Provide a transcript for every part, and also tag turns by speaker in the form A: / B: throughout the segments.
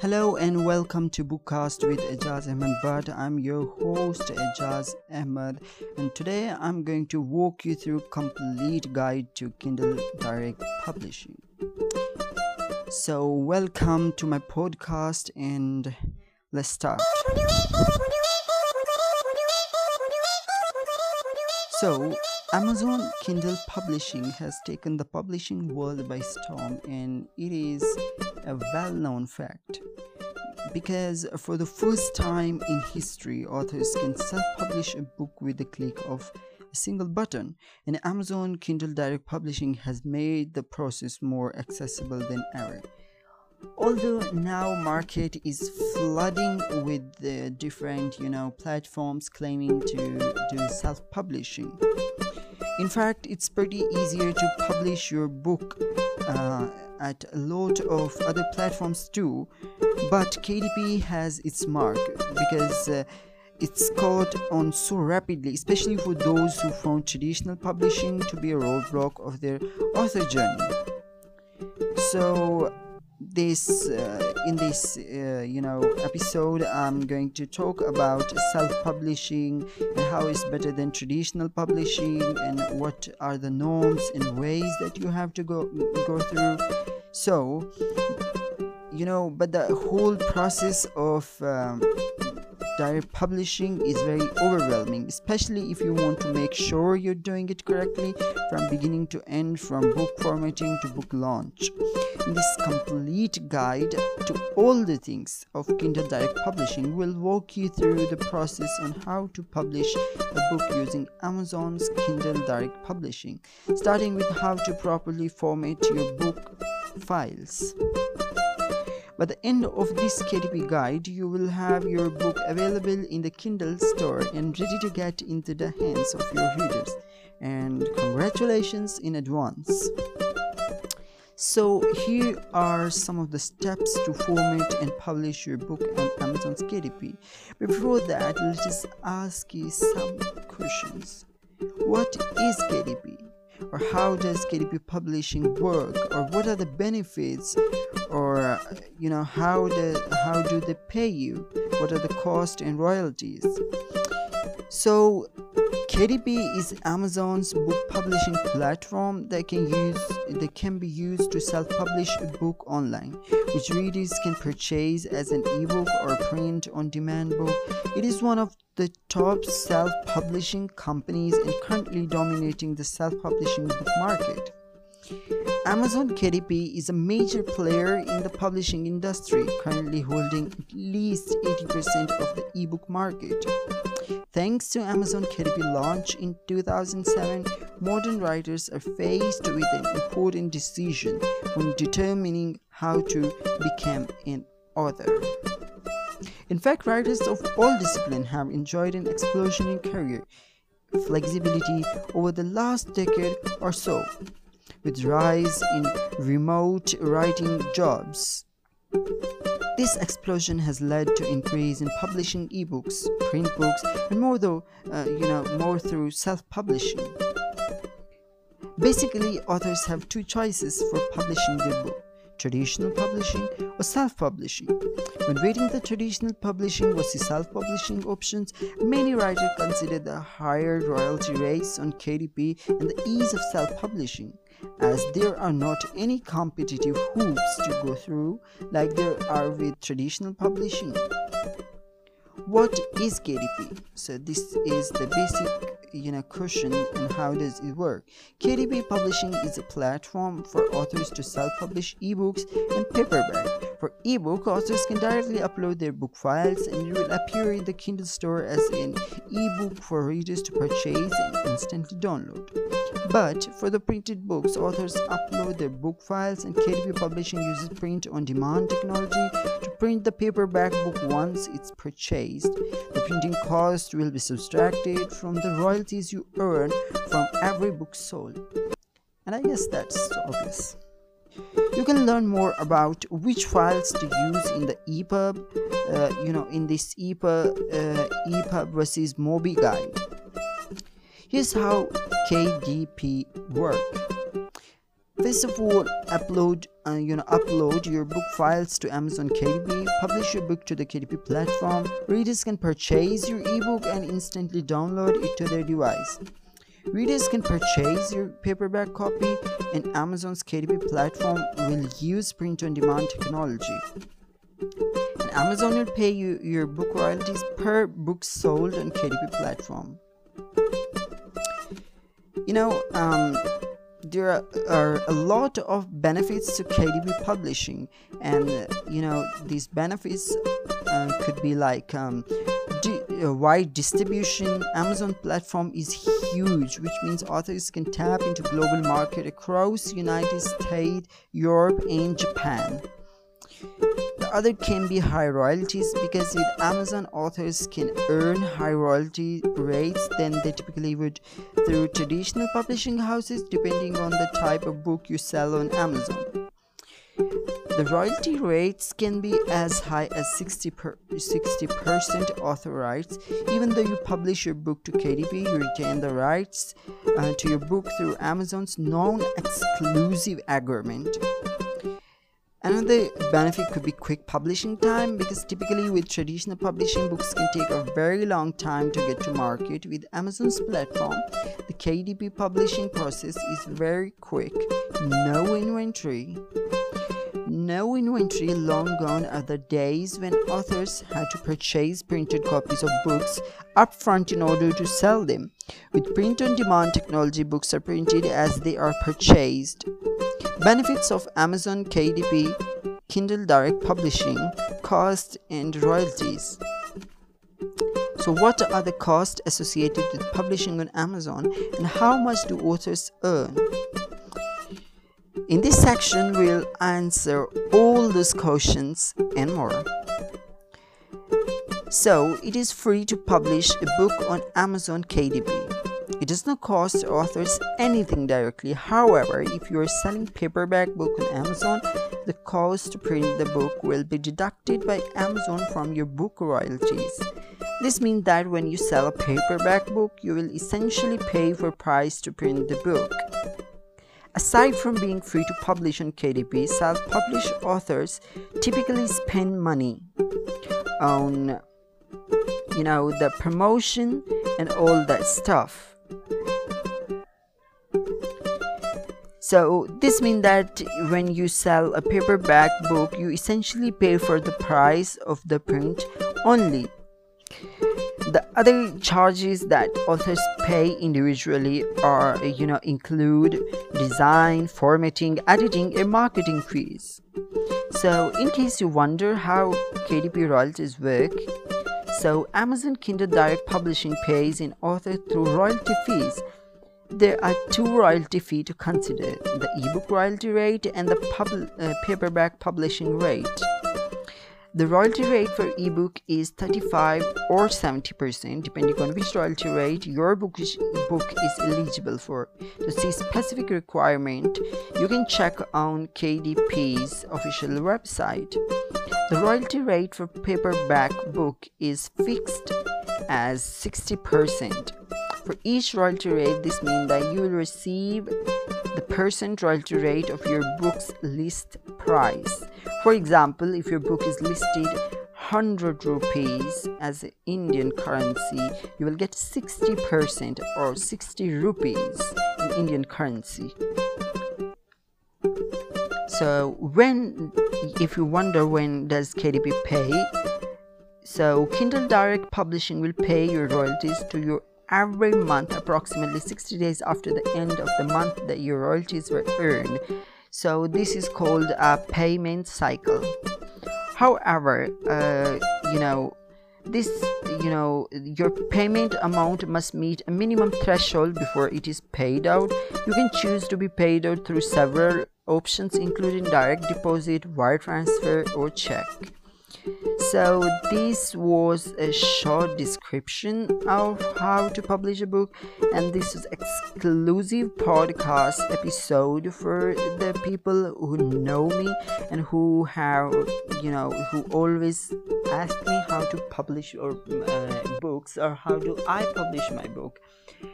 A: Hello and welcome to Bookcast with Ajaz Ahmed Bhatt. I'm your host Ajaz Ahmed and today I'm going to walk you through complete guide to Kindle Direct Publishing. So welcome to my podcast and let's start. So Amazon Kindle Publishing has taken the publishing world by storm and it is a well-known fact because for the first time in history, authors can self publish a book with the click of a single button, and Amazon Kindle Direct Publishing has made the process more accessible than ever. Although now market is flooding with the different you know platforms claiming to do self-publishing. In fact, it's pretty easier to publish your book uh, at a lot of other platforms too. But KDP has its mark because uh, it's caught on so rapidly especially for those who found traditional publishing to be a roadblock of their author journey. So this uh, in this uh, you know episode i'm going to talk about self-publishing and how it's better than traditional publishing and what are the norms and ways that you have to go go through. So you know but the whole process of um, direct publishing is very overwhelming especially if you want to make sure you're doing it correctly from beginning to end from book formatting to book launch in this complete guide to all the things of kindle direct publishing will walk you through the process on how to publish a book using amazon's kindle direct publishing starting with how to properly format your book files. By the end of this KDP guide, you will have your book available in the Kindle store and ready to get into the hands of your readers. And congratulations in advance. So here are some of the steps to format and publish your book on Amazon's KDP. Before that, let us ask you some questions. What is KDP? Or how does KDP publishing work? Or what are the benefits? Or you know how the how do they pay you? What are the cost and royalties? So KDP is Amazon's book publishing platform that can use that can be used to self-publish a book online, which readers can purchase as an ebook or print on demand book. It is one of the top self-publishing companies and currently dominating the self-publishing book market. Amazon KDP is a major player in the publishing industry, currently holding at least 80% of the ebook market. Thanks to Amazon KDP launch in 2007, modern writers are faced with an important decision when determining how to become an author. In fact, writers of all disciplines have enjoyed an explosion in career flexibility over the last decade or so, with rise in remote writing jobs. This explosion has led to increase in publishing ebooks, print books, and more though, uh, you know, more through self-publishing. Basically, authors have two choices for publishing their book traditional publishing or self-publishing. When rating the traditional publishing versus self-publishing options, many writers consider the higher royalty rates on KDP and the ease of self-publishing as there are not any competitive hoops to go through like there are with traditional publishing. What is KDP? So this is the basic you know cushion and how does it work? Kdp publishing is a platform for authors to self-publish ebooks and paperback. For ebook authors can directly upload their book files and it will appear in the kindle store as an ebook for readers to purchase and instantly download but for the printed books, authors upload their book files and KDP Publishing uses print on demand technology to print the paperback book once it's purchased. The printing cost will be subtracted from the royalties you earn from every book sold. And I guess that's obvious. You can learn more about which files to use in the EPUB, uh, you know, in this EPUB, uh, EPUB versus MOBI guide. Here's how KDP work. First of all, upload uh, you know upload your book files to Amazon KDP, publish your book to the KDP platform. Readers can purchase your ebook and instantly download it to their device. Readers can purchase your paperback copy, and Amazon's KDP platform will use print on demand technology. And Amazon will pay you your book royalties per book sold on KDP platform. You know, um, there are a lot of benefits to KDP publishing, and you know these benefits uh, could be like um, di- uh, wide distribution. Amazon platform is huge, which means authors can tap into global market across United States, Europe, and Japan other can be high royalties because with Amazon authors can earn high royalty rates than they typically would through traditional publishing houses depending on the type of book you sell on Amazon. The royalty rates can be as high as 60 per, 60% author rights. Even though you publish your book to KDP, you retain the rights uh, to your book through Amazon's non exclusive agreement. Another benefit could be quick publishing time because typically with traditional publishing books can take a very long time to get to market. With Amazon's platform, the KDP publishing process is very quick. No inventory. No inventory, long gone are the days when authors had to purchase printed copies of books upfront in order to sell them. With print on demand technology, books are printed as they are purchased. Benefits of Amazon KDP Kindle Direct Publishing Cost and Royalties. So, what are the costs associated with publishing on Amazon and how much do authors earn? In this section, we'll answer all those questions and more. So, it is free to publish a book on Amazon KDP. It does not cost authors anything directly. However, if you are selling paperback book on Amazon, the cost to print the book will be deducted by Amazon from your book royalties. This means that when you sell a paperback book, you will essentially pay for price to print the book. Aside from being free to publish on KDP, self-published authors typically spend money on you know the promotion and all that stuff so this means that when you sell a paperback book you essentially pay for the price of the print only. The other charges that authors pay individually are you know include design formatting editing and marketing fees. So in case you wonder how kdp royalties work so Amazon Kindle Direct Publishing pays an author through royalty fees. There are two royalty fees to consider, the ebook royalty rate and the pub uh, paperback publishing rate. The royalty rate for ebook is 35 or 70% depending on which royalty rate your book is, book is eligible for. To see specific requirement, you can check on KDP's official website. The royalty rate for paperback book is fixed as 60%. For each royalty rate, this means that you will receive the percent royalty rate of your book's list price. For example, if your book is listed 100 rupees as Indian currency, you will get 60% or 60 rupees in Indian currency. So when if you wonder when does KDP pay, so Kindle Direct Publishing will pay your royalties to you every month approximately 60 days after the end of the month that your royalties were earned. So this is called a payment cycle. However, uh, you know, this you know your payment amount must meet a minimum threshold before it is paid out you can choose to be paid out through several options including direct deposit, wire transfer or check. so this was a short description of how to publish a book and this is exclusive podcast episode for the people who know me and who have you know who always ask me how to publish or uh, books or how do i publish my book.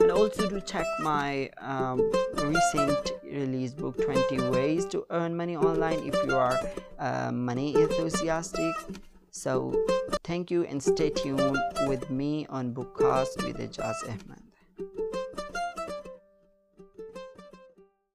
A: And also to check my um, recent release book 20 ways to earn money online if you are uh, money enthusiastic. So thank you and stay tuned with me on bookcast with Ajaz Ahmed